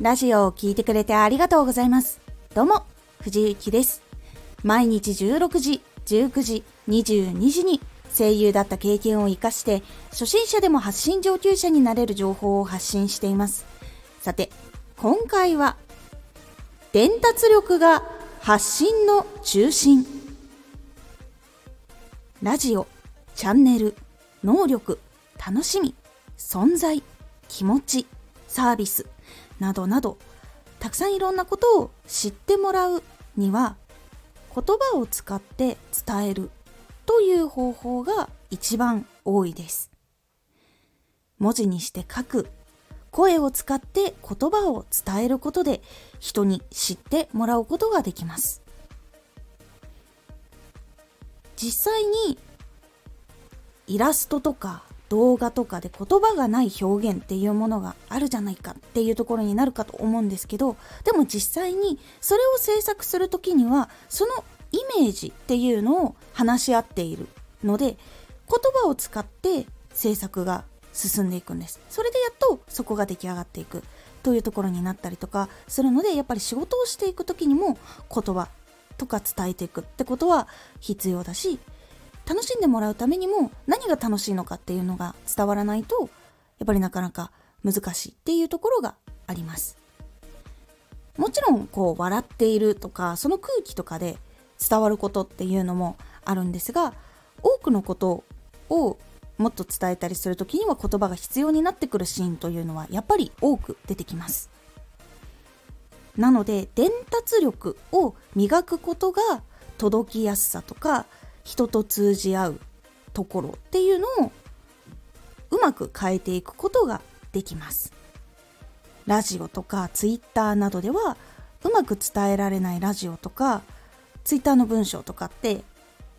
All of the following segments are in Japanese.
ラジオを聴いてくれてありがとうございます。どうも、藤幸です。毎日16時、19時、22時に声優だった経験を活かして、初心者でも発信上級者になれる情報を発信しています。さて、今回は、伝達力が発信の中心。ラジオ、チャンネル、能力、楽しみ、存在、気持ち、サービス、などなど、たくさんいろんなことを知ってもらうには、言葉を使って伝えるという方法が一番多いです。文字にして書く、声を使って言葉を伝えることで人に知ってもらうことができます。実際にイラストとか動画とかで言葉がない表現っていうものがあるじゃないかっていうところになるかと思うんですけどでも実際にそれを制作する時にはそのイメージっていうのを話し合っているので言葉を使って制作が進んでいくんです。それでやっとそこが出来上がっていくというところになったりとかするのでやっぱり仕事をしていく時にも言葉とか伝えていくってことは必要だし楽しんでもらうためにも何が楽しいのかっていうのが伝わらないとやっぱりなかなか難しいっていうところがあります。もちろんこう笑っているとかその空気とかで伝わることっていうのもあるんですが多くのことをもっと伝えたりする時には言葉が必要になってくるシーンというのはやっぱり多く出てきます。なので伝達力を磨くことが届きやすさとか人と通じ合うところっていうのをうまく変えていくことができます。ラジオとかツイッターなどではうまく伝えられないラジオとかツイッターの文章とかって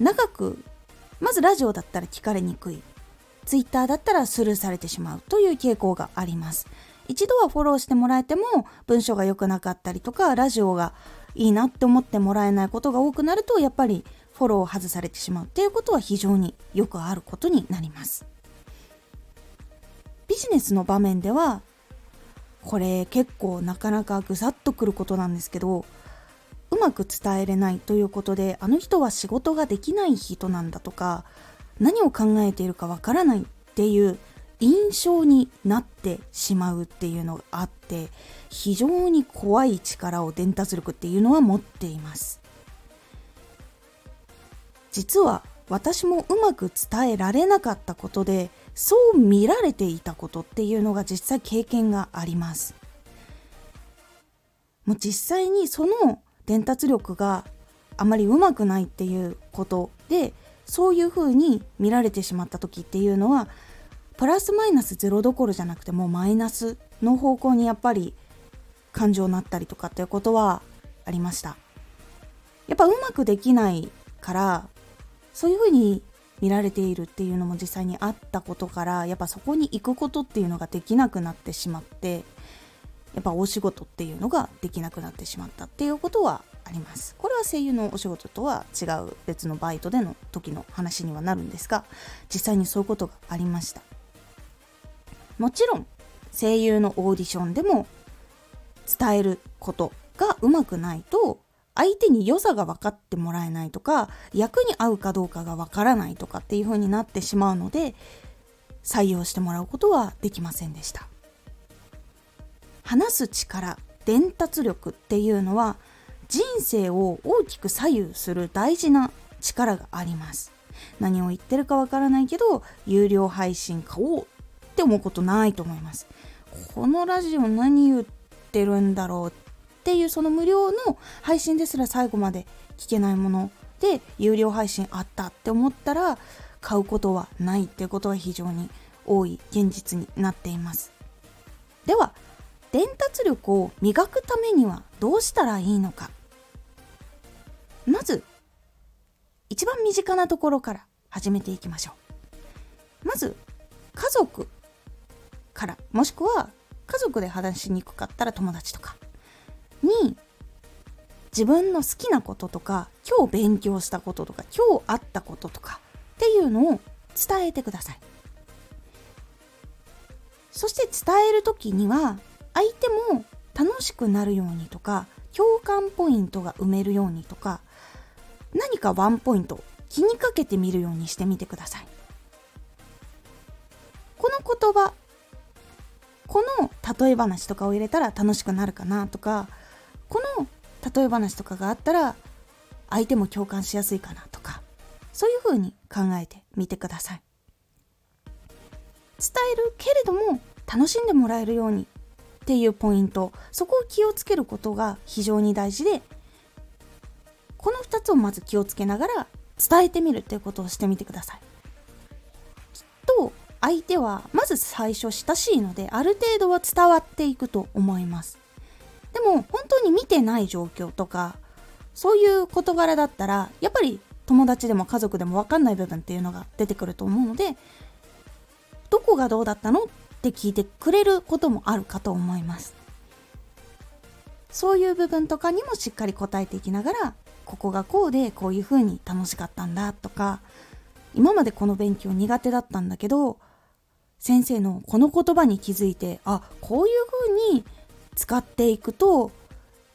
長くまずラジオだったら聞かれにくいツイッターだったらスルーされてしまうという傾向があります一度はフォローしてもらえても文章が良くなかったりとかラジオがいいなって思ってもらえないことが多くなるとやっぱりフォローを外されてしまうっていうことは非常によくあることになります。ビジネスの場面ではこれ結構なかなかぐさっとくることなんですけどうまく伝えれないということであの人は仕事ができない人なんだとか何を考えているかわからないっていう印象になってしまうっていうのがあって非常に怖い力を伝達力っていうのは持っています。実は私もうまく伝えられなかったことでそう見られていたことっていうのが実際経験があります。もう実際にその伝達力があまりうまくないっていうことでそういうふうに見られてしまった時っていうのはプラスマイナスゼロどころじゃなくてもうマイナスの方向にやっぱり感情になったりとかっていうことはありました。やっぱうまくできないからそういうふうに見られているっていうのも実際にあったことからやっぱそこに行くことっていうのができなくなってしまってやっぱお仕事っていうのができなくなってしまったっていうことはあります。これは声優のお仕事とは違う別のバイトでの時の話にはなるんですが実際にそういうことがありました。もちろん声優のオーディションでも伝えることがうまくないと相手に良さが分かってもらえないとか役に合うかどうかが分からないとかっていう風になってしまうので採用してもらうことはできませんでした。話す力伝達力っていうのは人生を大きく左右する大事な力があります。何を言ってるかわからないけど有料配信買おうって思うことないと思います。このラジオ何言ってるんだろうっていうその無料の配信ですら最後まで聞けないもので有料配信あったって思ったら買うことはないってことは非常に多い現実になっています。では伝達力を磨くためにはどうしたらいいのか。まず一番身近なところから始めていきましょう。まず家族からもしくは家族で話しにくかったら友達とか。に自分の好きなこととか今日勉強したこととか今日あったこととかっていうのを伝えてください。そして伝える時には相手も楽しくなるようにとか共感ポイントが埋めるようにとか何かワンポイント気にかけてみるようにしてみてください。この言葉この例え話とかを入れたら楽しくなるかなとか例え話とかがあったら相手も共感しやすいかなとかそういうふうに考えてみてください。伝えるけれども楽しんでもらえるようにっていうポイントそこを気をつけることが非常に大事でこの2つをまず気をつけながら伝えてみるっていうことをしてみてください。きっと相手はまず最初親しいのである程度は伝わっていくと思います。でも本当に見てない状況とかそういう事柄だったらやっぱり友達でも家族でも分かんない部分っていうのが出てくると思うのでどこがどうだったのって聞いてくれることもあるかと思います。そういう部分とかにもしっかり答えていきながらここがこうでこういう風に楽しかったんだとか今までこの勉強苦手だったんだけど先生のこの言葉に気づいてあこういう風に使っていくと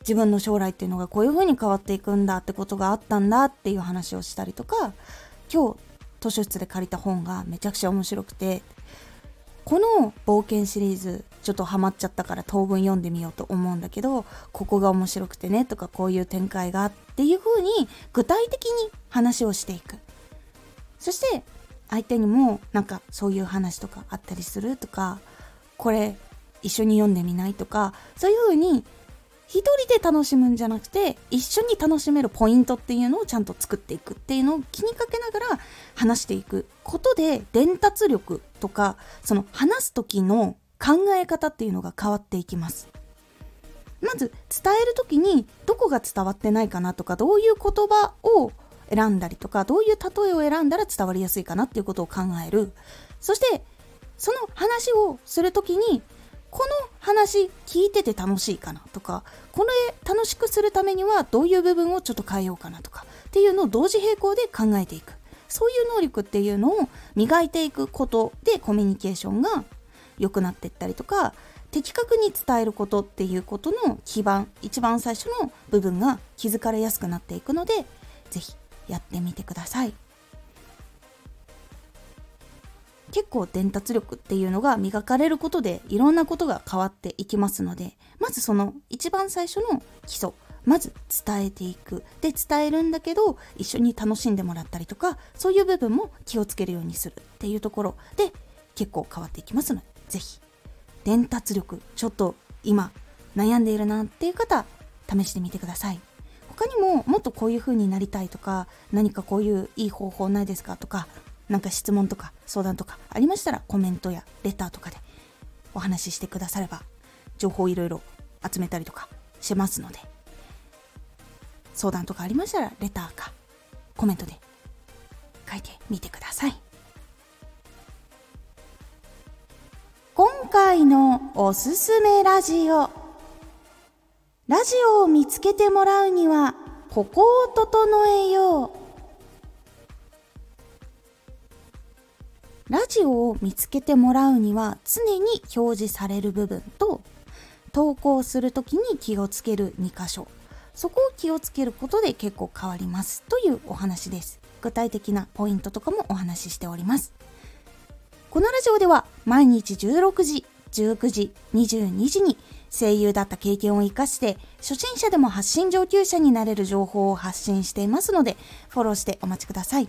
自分の将来っていうのがこういう風に変わっていくんだってことがあったんだっていう話をしたりとか今日図書室で借りた本がめちゃくちゃ面白くてこの冒険シリーズちょっとハマっちゃったから当分読んでみようと思うんだけどここが面白くてねとかこういう展開がっていう風に具体的に話をしていく。そして相手にもなんかそういう話とかあったりするとかこれ一緒に読んでみないとかそういう風に一人で楽しむんじゃなくて一緒に楽しめるポイントっていうのをちゃんと作っていくっていうのを気にかけながら話していくことで伝達力とかその話す時の考え方っていうのが変わっていきます。まず伝える時にどこが伝わってないかなとかどういう言葉を選んだりとかどういう例えを選んだら伝わりやすいかなっていうことを考える。そしてその話をする時にこの話聞いてて楽しいかなとかこれ楽しくするためにはどういう部分をちょっと変えようかなとかっていうのを同時並行で考えていくそういう能力っていうのを磨いていくことでコミュニケーションが良くなっていったりとか的確に伝えることっていうことの基盤一番最初の部分が気づかれやすくなっていくので是非やってみてください。結構伝達力っていうのが磨かれることでいろんなことが変わっていきますのでまずその一番最初の基礎まず伝えていく。で伝えるんだけど一緒に楽しんでもらったりとかそういう部分も気をつけるようにするっていうところ。で結構変わっていきますので是非伝達力ちょっと今悩んでいるなっていう方試してみてください。他にももっとこういう風になりたいとか何かこういういい方法ないですかとかなんか質問とか相談とかありましたらコメントやレターとかでお話ししてくだされば情報いろいろ集めたりとかしますので相談とかありましたらレターかコメントで書いてみてください。今回のおすすめラジオ。ラジオを見つけてもらうにはここを整えよう。ラジオを見つけてもらうには常に表示される部分と投稿する時に気をつける2箇所。そこを気をつけることで結構変わりますというお話です。具体的なポイントとかもお話ししております。このラジオでは毎日16時19時22時に声優だった経験を生かして初心者でも発信上級者になれる情報を発信していますのでフォローしてお待ちください。